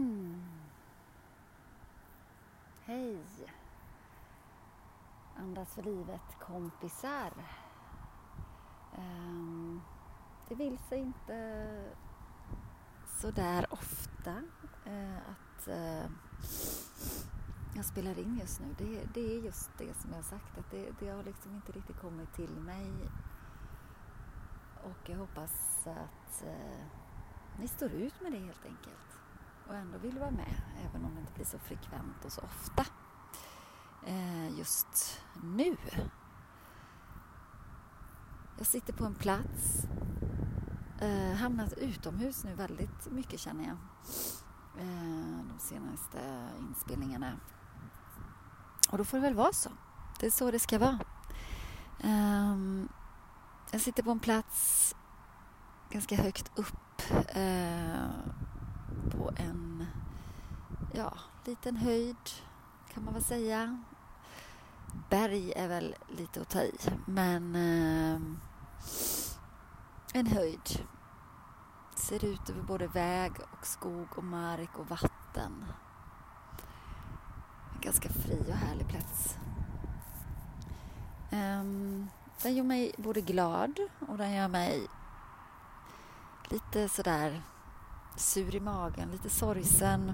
Mm. Hej! Andas för livet kompisar. Um, det vill sig inte så där ofta uh, att uh, jag spelar in just nu. Det, det, är just det som jag har sagt, att det, det har liksom inte riktigt kommit till mig. Och jag hoppas att uh, ni står ut med det helt enkelt och ändå vill vara med, även om det inte blir så frekvent och så ofta eh, just nu. Jag sitter på en plats, eh, hamnat utomhus nu väldigt mycket känner jag, eh, de senaste inspelningarna. Och då får det väl vara så. Det är så det ska vara. Um, jag sitter på en plats ganska högt upp uh, på en ja, liten höjd kan man väl säga. Berg är väl lite att ta i, men eh, en höjd. Ser ut över både väg och skog och mark och vatten. En ganska fri och härlig plats. Eh, den gör mig både glad och den gör mig lite sådär sur i magen, lite sorgsen.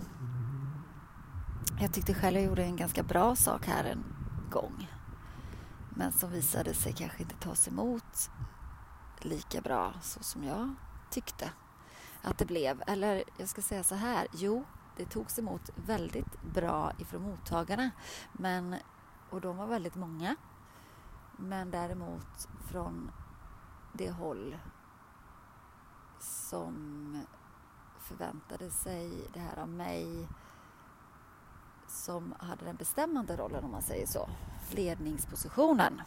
Jag tyckte själv jag gjorde en ganska bra sak här en gång. Men som visade sig kanske inte tas emot lika bra så som jag tyckte att det blev. Eller jag ska säga så här, jo, det togs emot väldigt bra ifrån mottagarna. Men, och de var väldigt många. Men däremot från det håll som förväntade sig det här av mig som hade den bestämmande rollen om man säger så, ledningspositionen.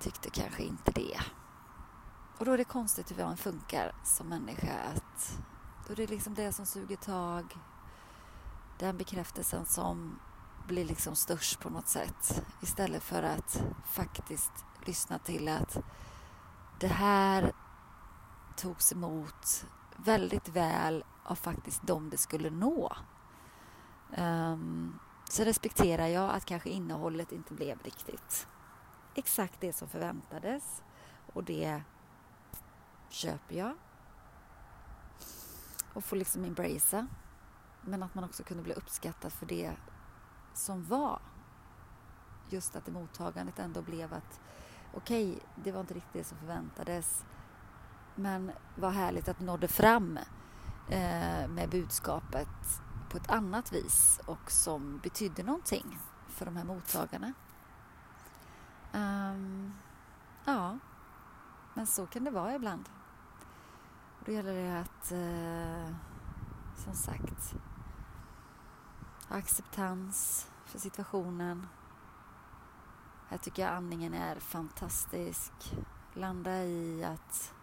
Tyckte kanske inte det. Och då är det konstigt hur man funkar som människa. Att då är det liksom det som suger tag, den bekräftelsen som blir liksom störst på något sätt istället för att faktiskt lyssna till att det här togs emot väldigt väl av faktiskt de det skulle nå. Um, så respekterar jag att kanske innehållet inte blev riktigt exakt det som förväntades och det köper jag och får liksom embracea. Men att man också kunde bli uppskattad för det som var. Just att det mottagandet ändå blev att okej, okay, det var inte riktigt det som förväntades men vad härligt att du nådde fram eh, med budskapet på ett annat vis och som betydde någonting för de här mottagarna. Um, ja, men så kan det vara ibland. Och då gäller det att, eh, som sagt, ha acceptans för situationen. Här tycker jag andningen är fantastisk. Landa i att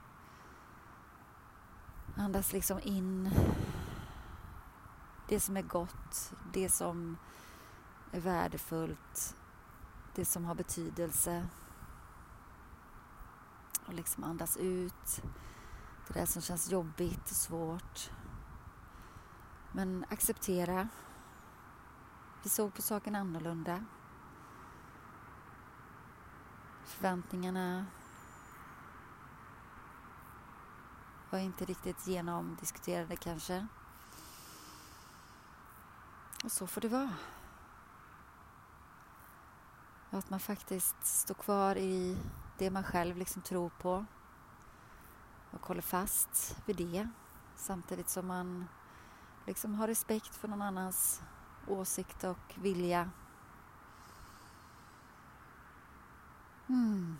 Andas liksom in det som är gott, det som är värdefullt, det som har betydelse. Och liksom andas ut det där som känns jobbigt och svårt. Men acceptera. Vi såg på saken annorlunda. Förväntningarna var inte riktigt genomdiskuterade kanske. Och så får det vara. Och att man faktiskt står kvar i det man själv liksom tror på och håller fast vid det samtidigt som man liksom har respekt för någon annans åsikt och vilja. Mm.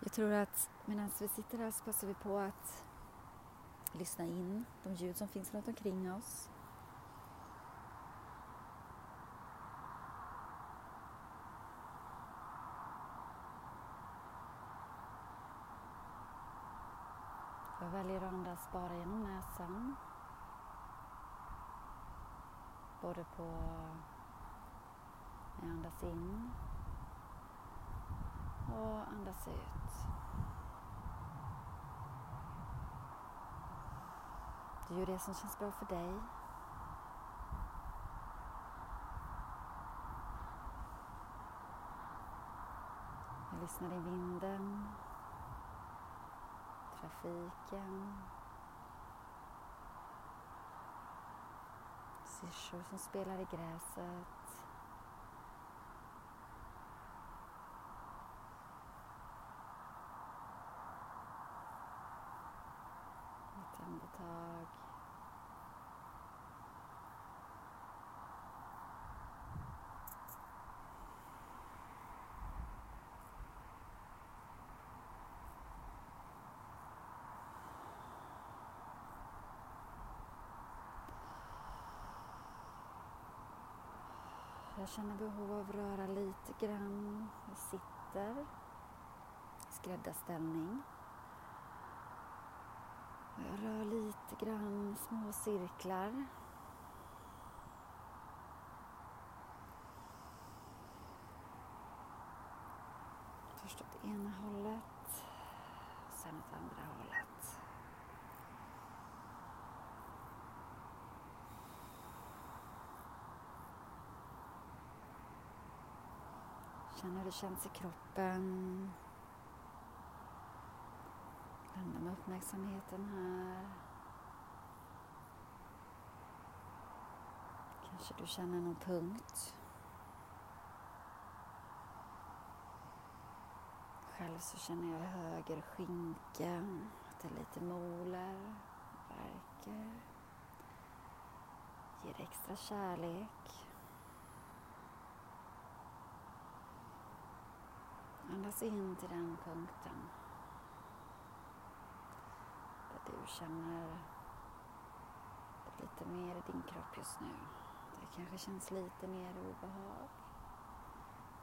Jag tror att medan alltså, vi sitter här så passar vi på att lyssna in de ljud som finns runt omkring oss. Jag väljer att andas bara genom näsan. Både på när jag andas in och andas ut. Du gör det som känns bra för dig. Jag lyssnar i vinden, trafiken, syrsor som spelar i gräset. Ett andetag. Jag känner behov av att röra lite grann. Jag sitter i skräddarställning. Jag rör lite grann små cirklar. Först åt ena hållet, sen åt andra hållet. Känn hur det känns i kroppen. Landa med uppmärksamheten här. Kanske du känner någon punkt. Själv så känner jag höger skinka, att det är lite molar, värker. Ger extra kärlek. Andas in till den punkten. Där du känner lite mer i din kropp just nu. Det kanske känns lite mer obehag.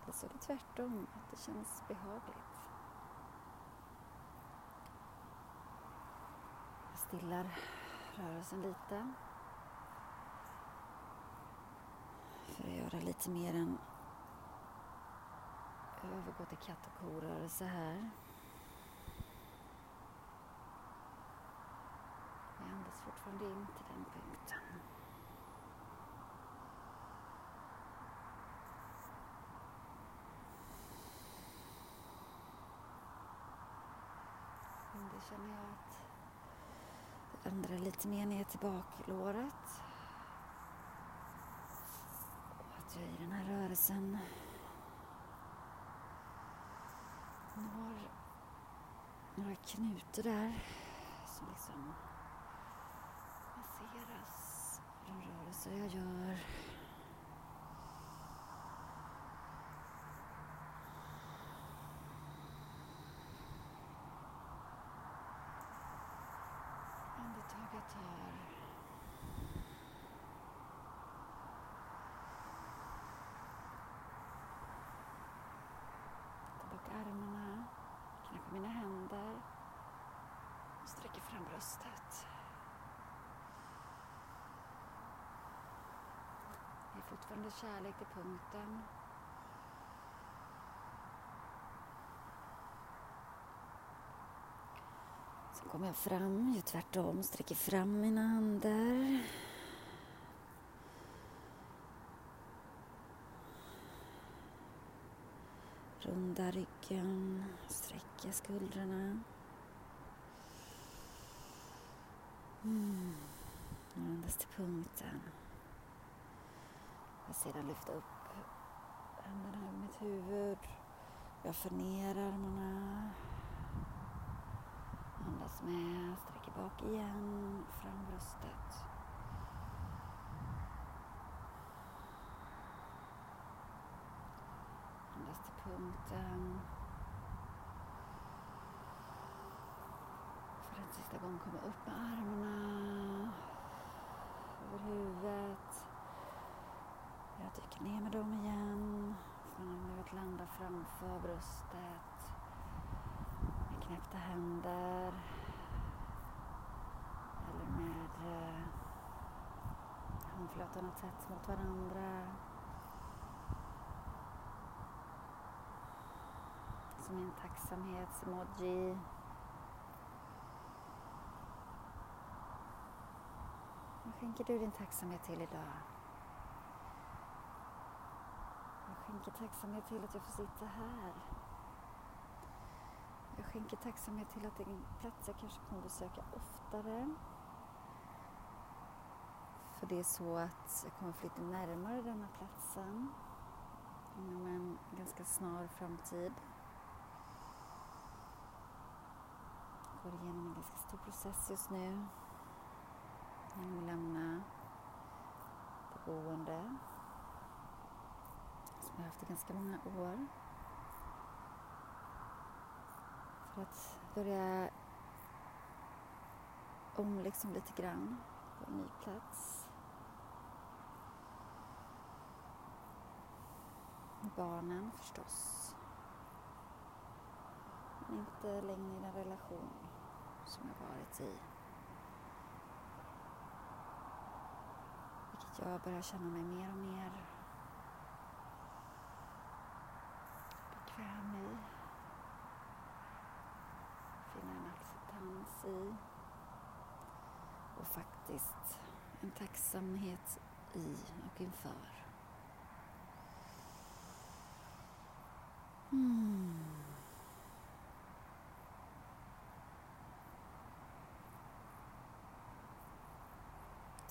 Eller så är det tvärtom, att det känns behagligt. Jag stillar rörelsen lite. För att göra lite mer en övergå till katt och korörelse här. Jag andas fortfarande in till den punkten. Men Det känner jag att det ändrar lite mer ner till baklåret. Och att jag i den här rörelsen har några knutor där som liksom masseras för de rörelser jag gör. Andetag jag tar. Ta bak armarna, knäpper mina händer och sträcker fram bröstet. Det är fortfarande kärlek till punkten. Sen kommer jag fram, gör tvärtom, sträcker fram mina händer. Runda ryggen, sträcker skuldrorna. Mm. Andas till punkten. Jag sedan lyfta upp händerna över mitt huvud. Jag för ner armarna. Andas med, sträcker bak igen, fram bröstet. Andas till punkten. För en sista gång komma upp med armarna. Över huvudet. Jag dyker ner med dem igen. Från nu att landa framför bröstet. Med knäppta händer. Eller med eh, handflatorna tätt mot varandra. Som en tacksamhetsemoji. Skänker du din tacksamhet till idag? Jag skänker tacksamhet till att jag får sitta här. Jag skänker tacksamhet till att det är en plats jag kanske kommer besöka oftare. För det är så att jag kommer flytta närmare denna platsen inom en ganska snar framtid. Jag går igenom en ganska stor process just nu kan att lämna det boende som jag har haft i ganska många år. För att börja om liksom lite grann på en ny plats. barnen förstås. Men inte längre i den relation som jag varit i. jag börjar känna mig mer och mer bekväm i. Finna en acceptans i. Och faktiskt en tacksamhet i och inför.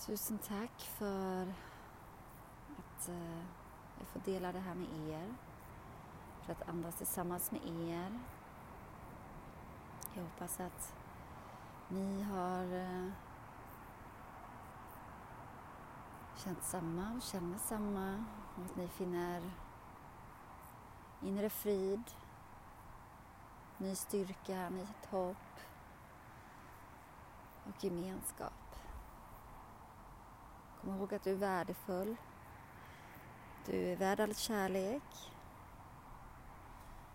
Tusen tack för att eh, jag får dela det här med er. För att andas tillsammans med er. Jag hoppas att ni har eh, känt samma och känner samma och att ni finner inre frid, ny styrka, nytt hopp och gemenskap. Kom ihåg att du är värdefull. Du är värd all kärlek.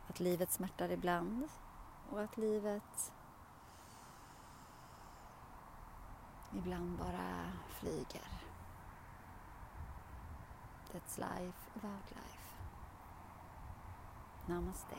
Att livet smärtar ibland och att livet ibland bara flyger. That's life about life. Namaste.